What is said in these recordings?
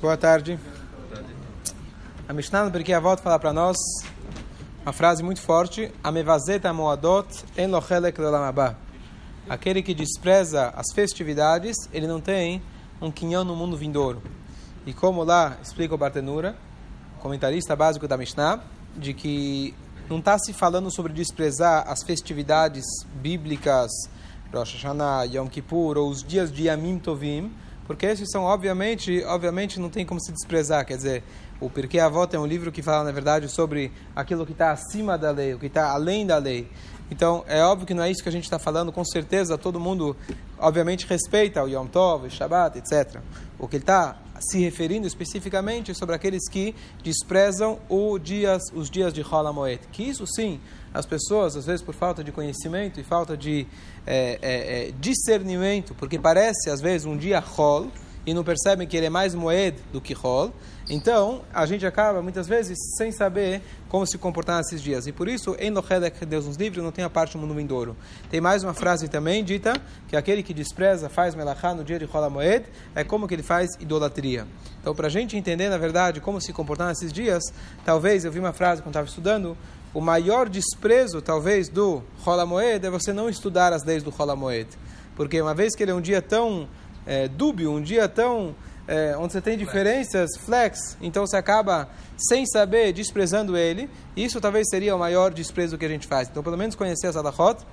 Boa tarde. A Mishnah no Perkei Avot fala para nós uma frase muito forte: Amevazeta moadot en lochelek lelamabá. Aquele que despreza as festividades, ele não tem um quinhão no mundo vindouro. E como lá explica o Bartenura, comentarista básico da Mishnah, de que não está se falando sobre desprezar as festividades bíblicas, Rosh Hashanah, Yom Kippur, ou os dias de Yamim Tovim, porque esses são, obviamente, obviamente não tem como se desprezar, quer dizer, o Pirkei Avot é um livro que fala, na verdade, sobre aquilo que está acima da lei, o que está além da lei. Então, é óbvio que não é isso que a gente está falando, com certeza todo mundo, obviamente, respeita o Yom Tov, o Shabbat, etc. O que ele está se referindo especificamente sobre aqueles que desprezam dias, os dias de Rola Moed. Que isso sim, as pessoas, às vezes por falta de conhecimento e falta de é, é, discernimento, porque parece às vezes um dia Rol e não percebem que ele é mais Moed do que Rol. Então, a gente acaba muitas vezes sem saber como se comportar nesses dias. E por isso, em Lochedek, Deus nos livre, não tem a parte do mundo vindouro. Tem mais uma frase também dita, que aquele que despreza, faz melachá no dia de Rola Moed, é como que ele faz idolatria. Então, para a gente entender, na verdade, como se comportar nesses dias, talvez, eu vi uma frase quando estava estudando, o maior desprezo, talvez, do Rola Moed é você não estudar as leis do Rola Moed. Porque uma vez que ele é um dia tão é, dúbio, um dia tão é, onde você tem diferenças, flex, então você acaba sem saber, desprezando ele. Isso talvez seria o maior desprezo que a gente faz. Então, pelo menos conhecer as alahot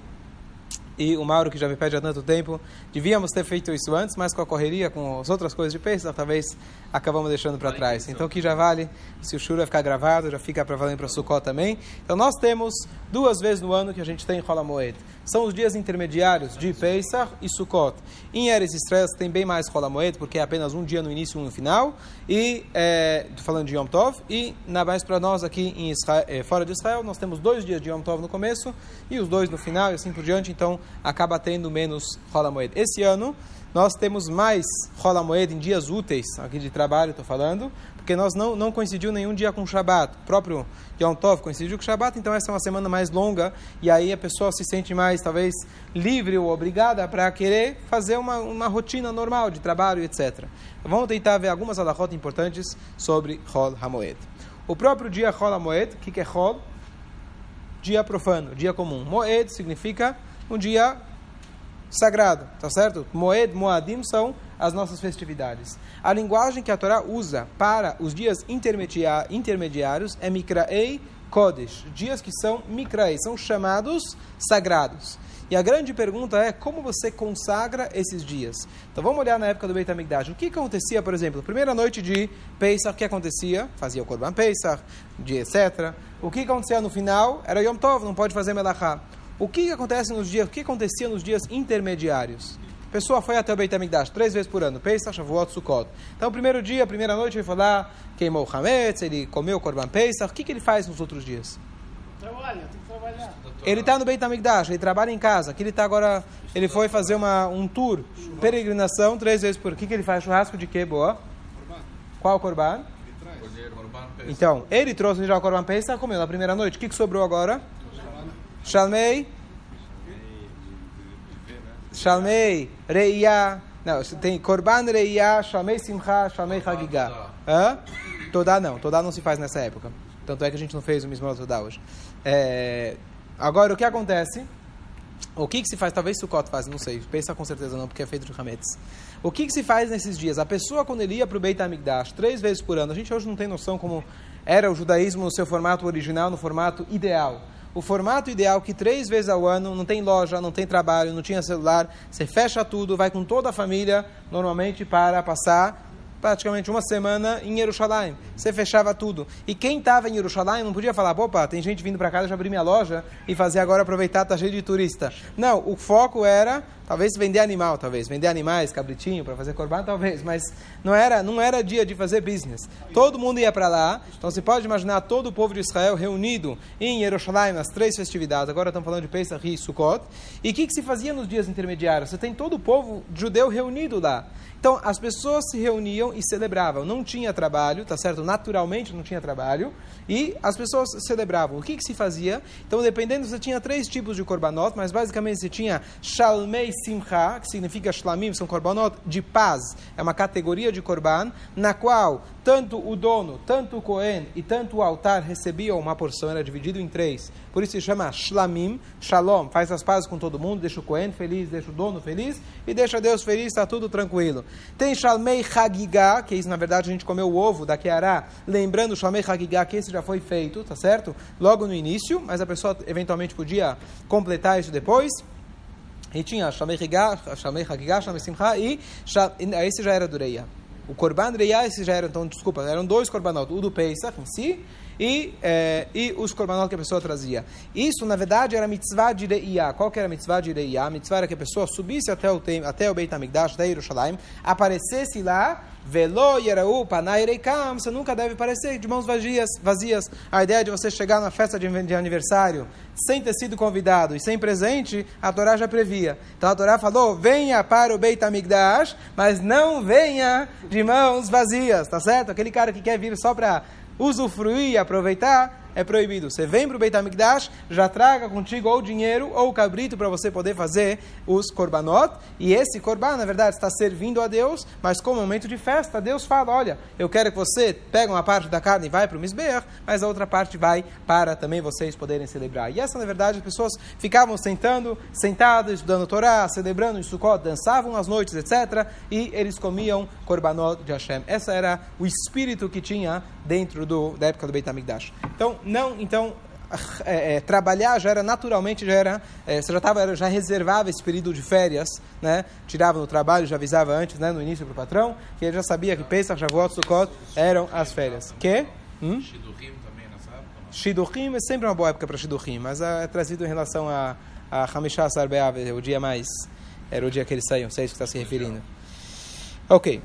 e o Mauro, que já me pede há tanto tempo, devíamos ter feito isso antes, mas com a correria, com as outras coisas de Pesach, talvez acabamos deixando para trás. Então, que já vale, se o Shura ficar gravado, já fica para valer para o Sukkot também. Então, nós temos duas vezes no ano que a gente tem Rola Moed. São os dias intermediários de Pesach e Sukkot. Em Eres Israel tem bem mais Rola Moed, porque é apenas um dia no início e um no final. E, é, falando de Yom Tov, e na mais para nós aqui em Israel, é, fora de Israel, nós temos dois dias de Yom Tov no começo e os dois no final, e assim por diante. Então, acaba tendo menos Rola Moed. Esse ano, nós temos mais Rola Moed em dias úteis, aqui de trabalho estou falando, porque nós não, não coincidiu nenhum dia com o Shabat. O próprio Yom Tov coincidiu com o Shabat, então essa é uma semana mais longa, e aí a pessoa se sente mais, talvez, livre ou obrigada para querer fazer uma, uma rotina normal de trabalho, etc. Vamos tentar ver algumas alahot importantes sobre Rol HaMoed. O próprio dia Rol HaMoed, o que, que é Rol? Dia profano, dia comum. Moed significa um dia sagrado, tá certo? Moed, Moadim são as nossas festividades. A linguagem que a Torá usa para os dias intermediários é Mikraei Kodesh, dias que são Mikraei, são chamados sagrados. E a grande pergunta é como você consagra esses dias. Então vamos olhar na época do Beit HaMikdash. O que acontecia, por exemplo, primeira noite de Pesach, o que acontecia? Fazia o Korban Pesach, dia etc. O que acontecia no final? Era Yom Tov, não pode fazer Melachá. O que acontece nos dias, o que acontecia nos dias intermediários? A pessoa foi até o Beit HaMikdash três vezes por ano, Pesach, Shavuot, Sukkot. Então, primeiro dia, primeira noite, ele foi lá, queimou o Hametz, ele comeu o Korban Pesach. O que, que ele faz nos outros dias? Trabalha, tem que trabalhar. Ele está no Beit HaMikdash, ele trabalha em casa. Aqui ele está agora, ele foi fazer uma, um tour, peregrinação, três vezes por ano. O que, que ele faz? Churrasco de quê, boa? Qual Korban? Então, ele trouxe já o Korban Pesach, comeu na primeira noite. O que, que sobrou agora? Shalmei. Shalmei, Reia. Não, tem Korban Reia, Shalmei Simcha, Shalmei Hagigah. Hã? Todá não, Todá não se faz nessa época. Tanto é que a gente não fez o mesmo Todá hoje. É... Agora, o que acontece? O que, que se faz? Talvez Sukkot faz, não sei. Pensa com certeza não, porque é feito de Hametz. O que, que se faz nesses dias? A pessoa, quando ele ia para o Beit HaMikdash, três vezes por ano, a gente hoje não tem noção como era o judaísmo no seu formato original, no formato ideal o formato ideal que três vezes ao ano, não tem loja, não tem trabalho, não tinha celular, você fecha tudo, vai com toda a família, normalmente para passar praticamente uma semana em Jerusalém. Você fechava tudo. E quem estava em Jerusalém não podia falar, opa, tem gente vindo para cá, eu já abri minha loja e fazer agora aproveitar, tá cheio de turista. Não, o foco era talvez vender animal, talvez vender animais, cabritinho para fazer corban, talvez, mas não era, não era dia de fazer business. Todo mundo ia para lá. Então você pode imaginar todo o povo de Israel reunido em Jerusalém nas três festividades. Agora estamos falando de Pesach e Sukkot. E o que, que se fazia nos dias intermediários? Você tem todo o povo judeu reunido lá. Então, as pessoas se reuniam e celebravam. Não tinha trabalho, tá certo? Naturalmente não tinha trabalho. E as pessoas celebravam. O que, que se fazia? Então, dependendo, você tinha três tipos de korbanot, mas basicamente você tinha shalmei simcha, que significa shlamim, são korbanot de paz. É uma categoria de korban na qual tanto o dono, tanto o Cohen e tanto o altar recebiam uma porção, era dividido em três. Por isso se chama shlamim, shalom, faz as pazes com todo mundo, deixa o Cohen feliz, deixa o dono feliz e deixa Deus feliz, está tudo tranquilo. Tem shalmei hagigah, que isso na verdade a gente comeu o ovo da Keará, lembrando shalmei hagigah que esse já foi feito, tá certo? Logo no início, mas a pessoa eventualmente podia completar isso depois. E tinha Shamei Hagigah, Shamei Simcha e esse já era do Reia. O Korban Reia, esse já era, então, desculpa, eram dois Korbanot, o do Pesach em si e, é, e os korbanot que a pessoa trazia. Isso, na verdade, era mitzvah de Reia. Qual que era a mitzvah de Reia? A mitzvah era que a pessoa subisse até o, até o Beit HaMikdash, até Yerushalayim, aparecesse lá, velo yerau panai reikam, você nunca deve aparecer de mãos vazias, vazias. A ideia de você chegar na festa de, de aniversário sem ter sido convidado e sem presente, a Torá já previa. Então a Torá falou, venha para o Beit HaMikdash, mas não venha de mãos vazias, tá certo? Aquele cara que quer vir só para usufruir e aproveitar, é proibido. Você vem para o Beit HaMikdash, já traga contigo ou dinheiro ou cabrito para você poder fazer os korbanot. E esse korban, na verdade, está servindo a Deus, mas como momento de festa, Deus fala, olha, eu quero que você pegue uma parte da carne e vai para o Misbeach, mas a outra parte vai para também vocês poderem celebrar. E essa, na verdade, as pessoas ficavam sentando, sentadas, estudando Torá, celebrando em Sukkot, dançavam as noites, etc. E eles comiam korbanot de Hashem. Essa era o espírito que tinha dentro do, da época do Beit HaMikdash. Então, não, então é, é, trabalhar já era naturalmente já era é, você já estava já reservava esse período de férias né? Tirava no trabalho já avisava antes né no início para o patrão que ele já sabia que Pesach Shavuot Sukkot eram as férias. Que? Hum? Shidurim é sempre uma boa época para Shidurim mas é, é trazido em relação a a Hamishah Sarbeav o dia mais era o dia que eles saíam sei isso que está se referindo. Ok.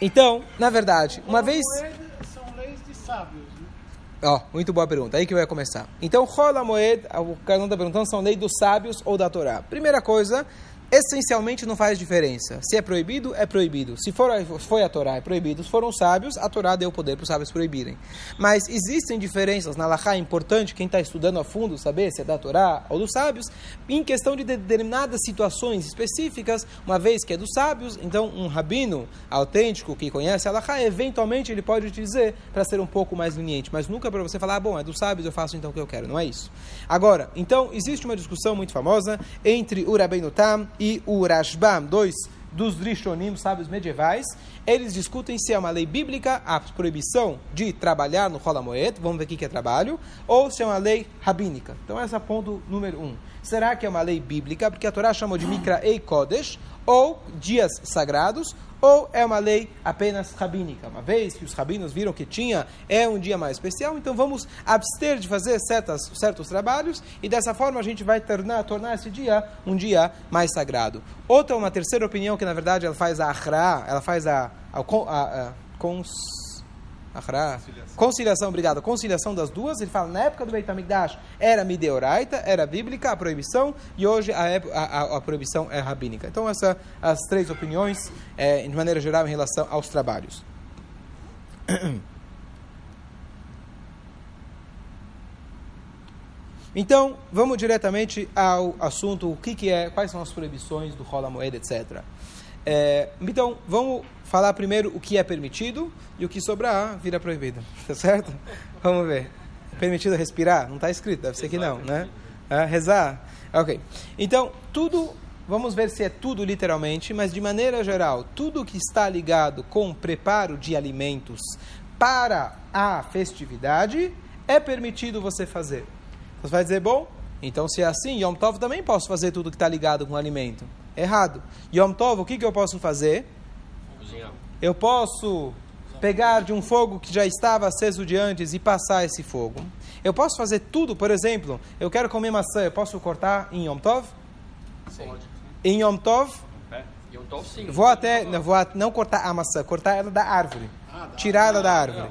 Então na verdade uma vez São leis de sábios. Ó, oh, muito boa pergunta. Aí que ia começar. Então, Rola Moed, o canal está perguntando, são lei dos sábios ou da Torá. Primeira coisa, essencialmente não faz diferença. Se é proibido, é proibido. Se for, foi a Torá, é proibido. Se foram sábios, a Torá deu poder para os sábios proibirem. Mas existem diferenças na Laha, é importante quem está estudando a fundo saber se é da Torá ou dos sábios, em questão de determinadas situações específicas, uma vez que é dos sábios, então um rabino autêntico que conhece a Laha, eventualmente ele pode te dizer para ser um pouco mais leniente, mas nunca para você falar, ah, bom, é dos sábios, eu faço então o que eu quero. Não é isso. Agora, então, existe uma discussão muito famosa entre o Rabbeinu Tam e o Rashbam, dois dos Rishonim, sábios medievais, eles discutem se é uma lei bíblica a proibição de trabalhar no Holamoed, vamos ver o que é trabalho, ou se é uma lei rabínica. Então, esse é o ponto número um. Será que é uma lei bíblica? Porque a Torá chama de Mikra Ei Kodesh, ou dias sagrados, ou é uma lei apenas rabínica. Uma vez que os rabinos viram que tinha é um dia mais especial, então vamos abster de fazer certas, certos trabalhos e dessa forma a gente vai tornar, tornar esse dia um dia mais sagrado. Outra, uma terceira opinião que na verdade ela faz a ahra, ela faz a, a, a, a, a cons, Conciliação. conciliação, obrigado. Conciliação das duas. Ele fala, na época do Beit HaMikdash era mideoraita, era bíblica a proibição, e hoje a, a, a proibição é rabínica. Então, essas as três opiniões, é, de maneira geral, em relação aos trabalhos. Então, vamos diretamente ao assunto, o que, que é, quais são as proibições do rola moeda, etc. É, então, vamos falar primeiro o que é permitido e o que sobrar vira proibido. Tá certo? Vamos ver. É permitido respirar? Não está escrito, deve ser que não, né? É, rezar? Ok. Então, tudo, vamos ver se é tudo literalmente, mas de maneira geral, tudo que está ligado com preparo de alimentos para a festividade é permitido você fazer. Você vai dizer, bom, então se é assim, Yom Tov também posso fazer tudo que está ligado com alimento. Errado. Yom Tov, o que, que eu posso fazer? Eu posso pegar de um fogo que já estava aceso de antes e passar esse fogo. Eu posso fazer tudo, por exemplo, eu quero comer maçã, eu posso cortar em Yom Tov? Sim. Em Yom Tov? É. Yom Tov sim. Vou até, não, vou não cortar a maçã, cortar ela da árvore. Ah, Tirar ela da árvore.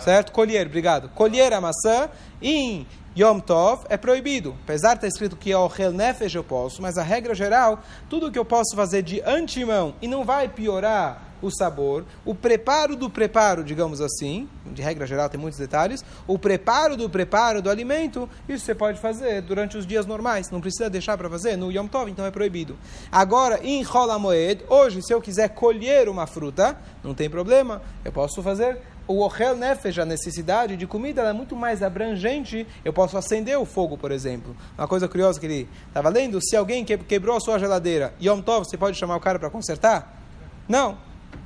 Certo? Colher, obrigado. Colher a maçã em Yom Tov é proibido. Apesar de estar escrito que é o Hel Nefesh eu posso, mas a regra geral, tudo que eu posso fazer de antemão e não vai piorar o sabor, o preparo do preparo, digamos assim, de regra geral tem muitos detalhes, o preparo do preparo do alimento, isso você pode fazer durante os dias normais, não precisa deixar para fazer no Yom Tov, então é proibido. Agora, em Moed, hoje, se eu quiser colher uma fruta, não tem problema, eu posso fazer o Ohel Nefesh, a necessidade de comida, é muito mais abrangente. Eu posso acender o fogo, por exemplo. Uma coisa curiosa que ele estava lendo, se alguém quebrou a sua geladeira, Yom Tov, você pode chamar o cara para consertar? Não.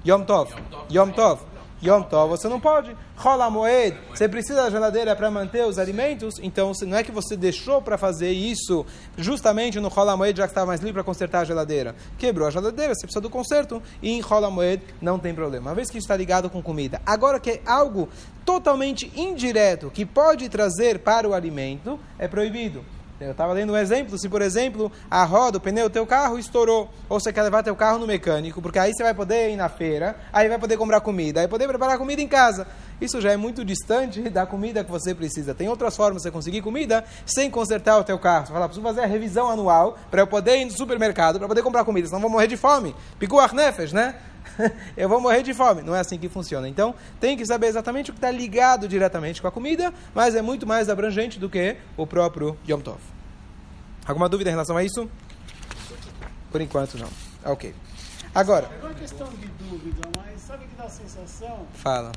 Yom Tov. Yom Tov. Yom Tov você não pode. Rola moed, você precisa da geladeira para manter os alimentos, então não é que você deixou para fazer isso justamente no rola moed, já que estava mais livre para consertar a geladeira. Quebrou a geladeira, você precisa do conserto, e em rola moed não tem problema. Uma vez que está ligado com comida. Agora que é algo totalmente indireto que pode trazer para o alimento, é proibido. Eu estava lendo um exemplo, se por exemplo a roda, o pneu do teu carro estourou, ou você quer levar teu carro no mecânico, porque aí você vai poder ir na feira, aí vai poder comprar comida, aí poder preparar comida em casa. Isso já é muito distante da comida que você precisa. Tem outras formas de você conseguir comida sem consertar o teu carro. Você fala, preciso fazer a revisão anual para eu poder ir no supermercado, para poder comprar comida, senão vou morrer de fome. Pikuach nefesh, né? Eu vou morrer de fome. Não é assim que funciona. Então, tem que saber exatamente o que está ligado diretamente com a comida, mas é muito mais abrangente do que o próprio Yom Tov. Alguma dúvida em relação a isso? Por enquanto, não. Ok. Agora. É uma questão de dúvida, mas sabe que dá a sensação? Fala.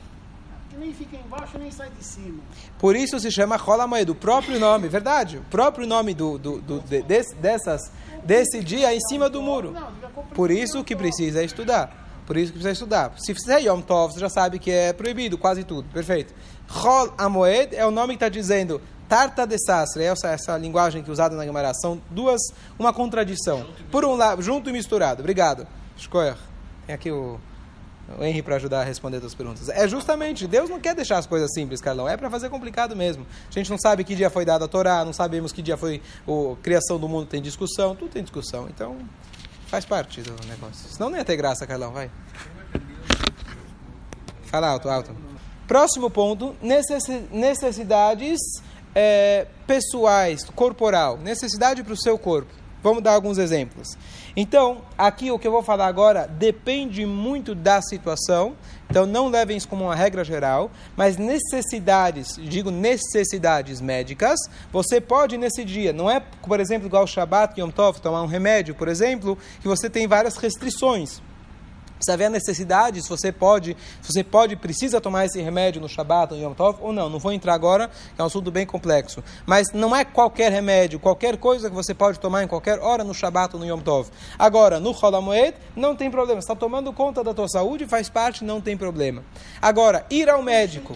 Que nem fica embaixo nem sai de cima. Por isso se chama Rola Moed, o próprio nome, verdade? O próprio nome do, do, do de, dessas, desse dia em cima do muro. Por isso que precisa estudar. Por isso que precisa estudar. Se fizer Yom Tov, você já sabe que é proibido quase tudo. Perfeito. Rol Amoed é o nome que está dizendo Tarta de Sastre, essa, essa linguagem que é usada na Gemara, são duas, uma contradição. Por um lado, junto e misturado. Obrigado. Escolha. Tem aqui o, o Henry para ajudar a responder as perguntas. É justamente, Deus não quer deixar as coisas simples, Carlão. É para fazer complicado mesmo. A gente não sabe que dia foi dada a Torá, não sabemos que dia foi a criação do mundo, tem discussão, tudo tem discussão. Então, Faz parte do negócio. Senão não ia ter graça, Carlão, vai. Fala alto, alto. Próximo ponto, necessidades é, pessoais, corporal. Necessidade para o seu corpo. Vamos dar alguns exemplos. Então, aqui o que eu vou falar agora depende muito da situação. Então, não levem isso como uma regra geral, mas necessidades, digo necessidades médicas, você pode nesse dia, não é, por exemplo, igual o Shabbat, Yom Tov, tomar um remédio, por exemplo, que você tem várias restrições. Precisa ver a necessidade, se você pode, se você pode, precisa tomar esse remédio no Shabat, no Yom Tov, ou não. Não vou entrar agora, é um assunto bem complexo. Mas não é qualquer remédio, qualquer coisa que você pode tomar em qualquer hora no Shabat ou no Yom Tov. Agora, no Cholamoed, não tem problema. Está tomando conta da tua saúde, faz parte, não tem problema. Agora, ir ao médico,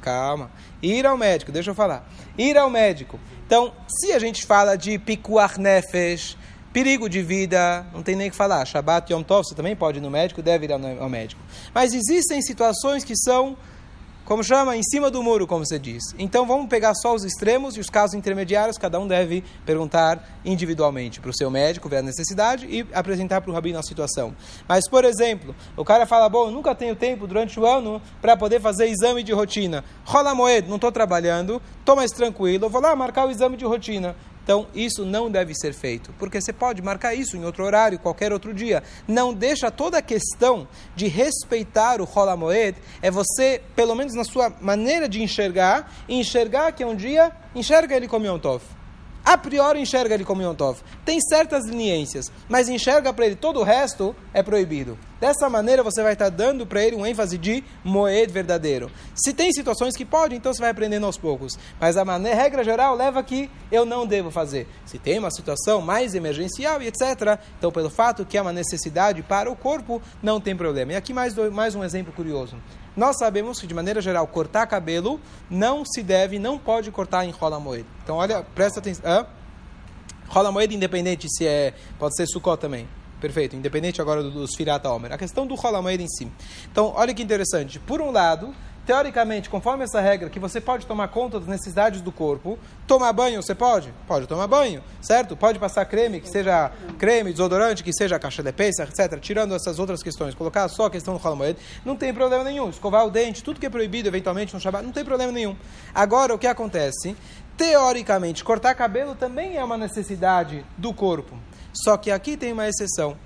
calma. Ir ao médico, deixa eu falar. Ir ao médico. Então, se a gente fala de pikuach nefesh, Perigo de vida, não tem nem o que falar. Shabbat Yom Tov, você também pode ir no médico, deve ir ao médico. Mas existem situações que são, como chama, em cima do muro, como você diz. Então vamos pegar só os extremos e os casos intermediários, cada um deve perguntar individualmente para o seu médico, ver a necessidade e apresentar para o rabino a situação. Mas, por exemplo, o cara fala, bom, nunca tenho tempo durante o ano para poder fazer exame de rotina. Rola moeda, não estou trabalhando, estou mais tranquilo, vou lá marcar o exame de rotina. Então, isso não deve ser feito, porque você pode marcar isso em outro horário, qualquer outro dia. Não deixa toda a questão de respeitar o Holamoed, é você, pelo menos na sua maneira de enxergar, enxergar que um dia, enxerga ele como Yom Tov a priori enxerga ele como Yom Tov. Tem certas leniências, mas enxerga para ele todo o resto é proibido. Dessa maneira você vai estar dando para ele um ênfase de moed verdadeiro. Se tem situações que pode, então você vai aprendendo aos poucos. Mas a maneira, regra geral leva que eu não devo fazer. Se tem uma situação mais emergencial e etc., então pelo fato que é uma necessidade para o corpo, não tem problema. E aqui mais, mais um exemplo curioso. Nós sabemos que, de maneira geral, cortar cabelo não se deve, não pode cortar em rola moeda. Então, olha, presta atenção. Rola moeda independente se é. Pode ser sucó também. Perfeito, independente agora dos firata homer. A questão do rola moeda em si. Então, olha que interessante. Por um lado, teoricamente, conforme essa regra, que você pode tomar conta das necessidades do corpo, tomar banho você pode? Pode tomar banho, certo? Pode passar creme, que seja creme, desodorante, que seja caixa de peça, etc. Tirando essas outras questões, colocar só a questão do Halamoed, não tem problema nenhum. Escovar o dente, tudo que é proibido eventualmente no Shabbat, não tem problema nenhum. Agora, o que acontece? Teoricamente, cortar cabelo também é uma necessidade do corpo. Só que aqui tem uma exceção.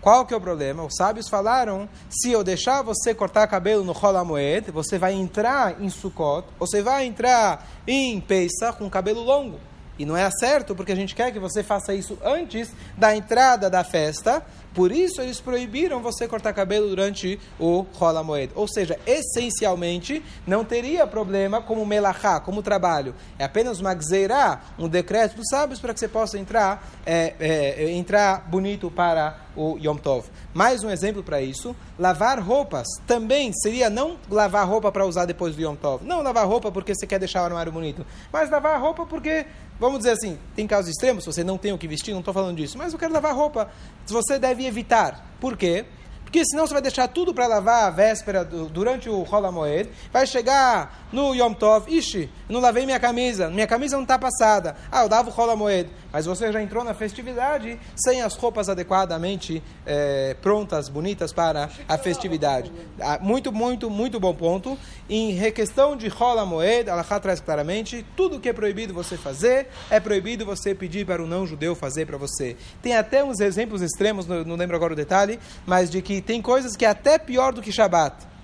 Qual que é o problema? Os sábios falaram, se eu deixar você cortar cabelo no Holamoed, você vai entrar em Sukkot, você vai entrar em Pesach com cabelo longo. E não é certo, porque a gente quer que você faça isso antes da entrada da festa. Por isso, eles proibiram você cortar cabelo durante o Rola Moed. Ou seja, essencialmente, não teria problema como melachá, como trabalho. É apenas uma gzeirá, um decreto dos sábios para que você possa entrar, é, é, entrar bonito para o Yom Tov. Mais um exemplo para isso, lavar roupas também seria não lavar roupa para usar depois do Yom Tov. Não lavar roupa porque você quer deixar o armário bonito, mas lavar roupa porque Vamos dizer assim, tem casos extremos, você não tem o que vestir, não estou falando disso, mas eu quero lavar roupa. Você deve evitar. Por quê? Porque senão você vai deixar tudo para lavar a véspera, do, durante o Rola Moed. Vai chegar no Yom Tov, ixi, não lavei minha camisa, minha camisa não está passada. Ah, eu dava o Rola Moed. Mas você já entrou na festividade sem as roupas adequadamente é, prontas, bonitas para a festividade. Ah, muito, muito, muito bom ponto. Em questão de Rola Moed, Allah traz claramente, tudo que é proibido você fazer, é proibido você pedir para o não-judeu fazer para você. Tem até uns exemplos extremos, não lembro agora o detalhe, mas de que tem coisas que é até pior do que Shabat.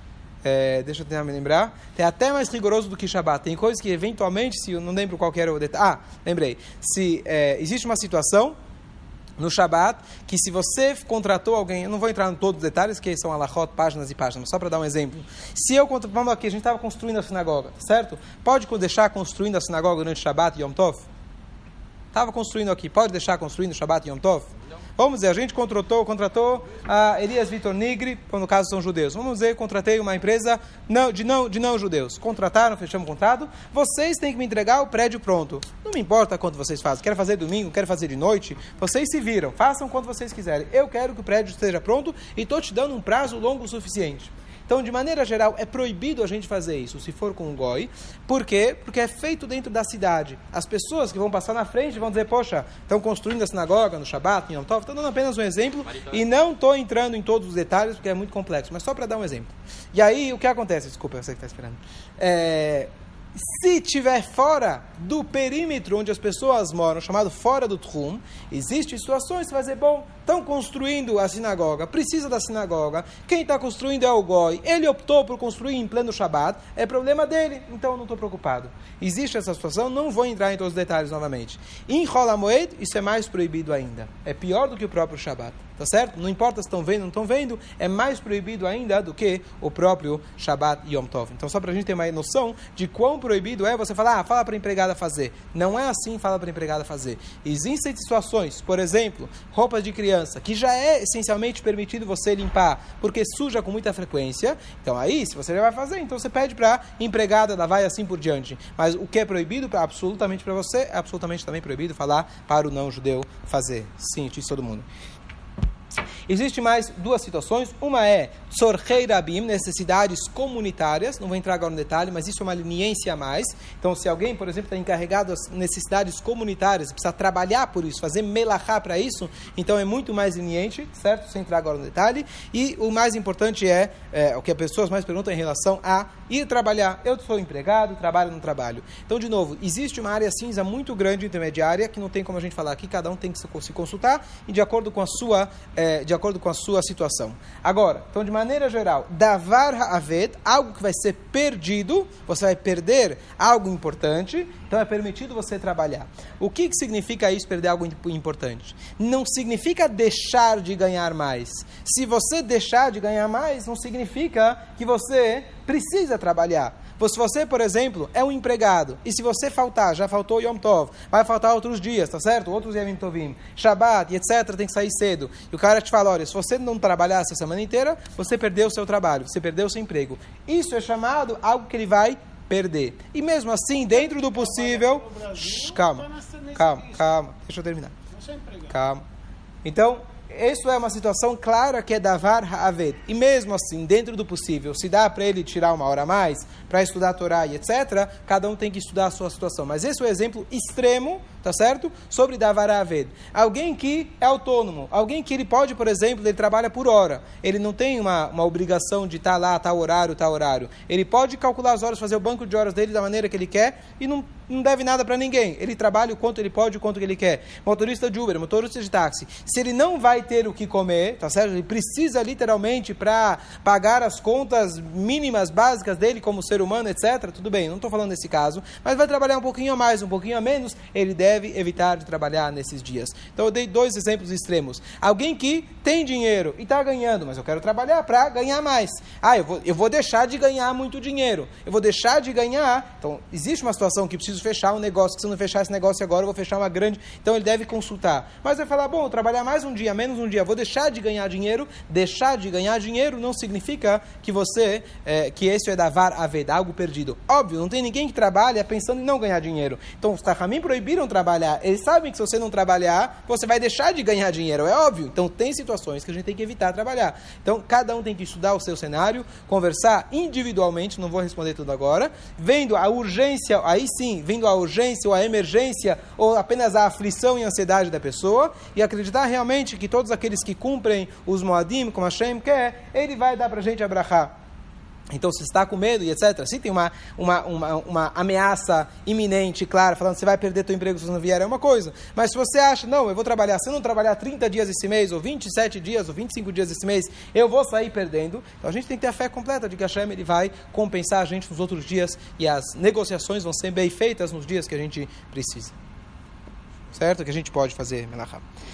É, deixa eu tentar me lembrar. Tem até mais rigoroso do que Shabat. Tem coisas que eventualmente, se eu não lembro qual era o detalhe. Ah, lembrei. Se é, existe uma situação no Shabat que se você contratou alguém, eu não vou entrar em todos os detalhes, que são alahot, páginas e páginas, só para dar um exemplo. Se eu vamos aqui, a gente estava construindo a sinagoga, certo? Pode deixar construindo a sinagoga durante Shabat e Yom Tov? Estava construindo aqui, pode deixar construindo Shabat e Yom Tov? Vamos dizer, a gente contratou, contratou a Elias Vitor Nigri, no caso são judeus. Vamos dizer, contratei uma empresa não, de, não, de não judeus. Contrataram, fechamos o contrato. Vocês têm que me entregar o prédio pronto. Não me importa quanto vocês fazem. Quero fazer domingo, quero fazer de noite. Vocês se viram. Façam quanto vocês quiserem. Eu quero que o prédio esteja pronto e estou te dando um prazo longo o suficiente. Então, de maneira geral, é proibido a gente fazer isso, se for com um goi. Por quê? Porque é feito dentro da cidade. As pessoas que vão passar na frente vão dizer, poxa, estão construindo a sinagoga no Shabat, em Yom Tov. Estou dando apenas um exemplo e não estou entrando em todos os detalhes, porque é muito complexo, mas só para dar um exemplo. E aí, o que acontece? Desculpa, sei que está esperando. É, se tiver fora do perímetro onde as pessoas moram, chamado fora do Trum, existem situações que vai dizer, bom, estão construindo a sinagoga, precisa da sinagoga, quem está construindo é o Goi, ele optou por construir em pleno Shabat, é problema dele, então não estou preocupado. Existe essa situação, não vou entrar em todos os detalhes novamente. Em Moed, isso é mais proibido ainda, é pior do que o próprio Shabat. Tá certo? Não importa se estão vendo ou não estão vendo, é mais proibido ainda do que o próprio Shabbat Yom Tov. Então, só para a gente ter uma noção de quão proibido é você falar, ah, fala para a empregada fazer. Não é assim, fala para a empregada fazer. Existem situações, por exemplo, roupas de criança, que já é essencialmente permitido você limpar, porque suja com muita frequência. Então, aí, se você já vai fazer, então você pede para empregada lavar e assim por diante. Mas o que é proibido absolutamente para você, é absolutamente também proibido falar para o não-judeu fazer. Sim, disse todo mundo. Existem mais duas situações. Uma é Sorhei Rabim, necessidades comunitárias. Não vou entrar agora no detalhe, mas isso é uma leniência a mais. Então, se alguém, por exemplo, está encarregado das necessidades comunitárias, precisa trabalhar por isso, fazer melachá para isso, então é muito mais leniente, certo? Sem entrar agora no detalhe. E o mais importante é, é o que as pessoas mais perguntam em relação a ir trabalhar. Eu sou empregado, trabalho no trabalho. Então, de novo, existe uma área cinza muito grande intermediária que não tem como a gente falar aqui, cada um tem que se consultar e de acordo com a sua, é, de acordo com a sua situação. Agora, então, de maneira geral, davar ha'aved, algo que vai ser perdido, você vai perder algo importante, então é permitido você trabalhar. O que, que significa isso, perder algo importante? Não significa deixar de ganhar mais. Se você deixar de ganhar mais, não significa que você precisa trabalhar. Se você, por exemplo, é um empregado, e se você faltar, já faltou Yom Tov, vai faltar outros dias, tá certo? Outros Yom Tovim, Shabbat etc., tem que sair cedo. E o cara te fala, olha, se você não trabalhar essa semana inteira, você perdeu o seu trabalho, você perdeu o seu emprego. Isso é chamado algo que ele vai perder. E mesmo assim, dentro do possível... Shh, calma, calma, calma, deixa eu terminar. Calma. Então, isso é uma situação clara que é davar ha'aved. E mesmo assim, dentro do possível, se dá para ele tirar uma hora a mais para estudar a Torá e etc., cada um tem que estudar a sua situação. Mas esse é o exemplo extremo, tá certo? Sobre davar ha'aved. Alguém que é autônomo, alguém que ele pode, por exemplo, ele trabalha por hora. Ele não tem uma, uma obrigação de estar tá lá, tal horário, tal horário. Ele pode calcular as horas, fazer o banco de horas dele da maneira que ele quer e não não deve nada para ninguém. Ele trabalha o quanto ele pode, o quanto ele quer. Motorista de Uber, motorista de táxi. Se ele não vai ter o que comer, tá certo? Ele precisa literalmente para pagar as contas mínimas, básicas dele como ser humano, etc. Tudo bem, não estou falando desse caso, mas vai trabalhar um pouquinho a mais, um pouquinho a menos, ele deve evitar de trabalhar nesses dias. Então eu dei dois exemplos extremos. Alguém que tem dinheiro e está ganhando, mas eu quero trabalhar para ganhar mais. Ah, eu vou, eu vou deixar de ganhar muito dinheiro. Eu vou deixar de ganhar. Então, existe uma situação que preciso fechar um negócio, que se eu não fechar esse negócio agora, eu vou fechar uma grande. Então ele deve consultar. Mas vai falar, bom, trabalhar mais um dia, menos um dia, vou deixar de ganhar dinheiro. Deixar de ganhar dinheiro não significa que você, é, que esse é davar a veda, algo perdido. Óbvio, não tem ninguém que trabalha pensando em não ganhar dinheiro. Então os Tahamim proibiram trabalhar. Eles sabem que se você não trabalhar, você vai deixar de ganhar dinheiro, é óbvio. Então tem situações que a gente tem que evitar trabalhar. Então cada um tem que estudar o seu cenário, conversar individualmente, não vou responder tudo agora, vendo a urgência, aí sim, vendo a urgência ou a emergência ou apenas a aflição e ansiedade da pessoa e acreditar realmente que todos aqueles que cumprem os Moadim, como Hashem quer, ele vai dar para a gente abrahar. Então, se está com medo e etc., se tem uma, uma, uma, uma, ameaça iminente, clara, falando que você vai perder teu emprego se você não vier, é uma coisa. Mas se você acha, não, eu vou trabalhar, se eu não trabalhar 30 dias esse mês, ou 27 dias, ou 25 dias esse mês, eu vou sair perdendo. Então, a gente tem que ter a fé completa de que Hashem ele vai compensar a gente nos outros dias e as negociações vão ser bem feitas nos dias que a gente precisa. Certo? Que a gente pode fazer, Melachá.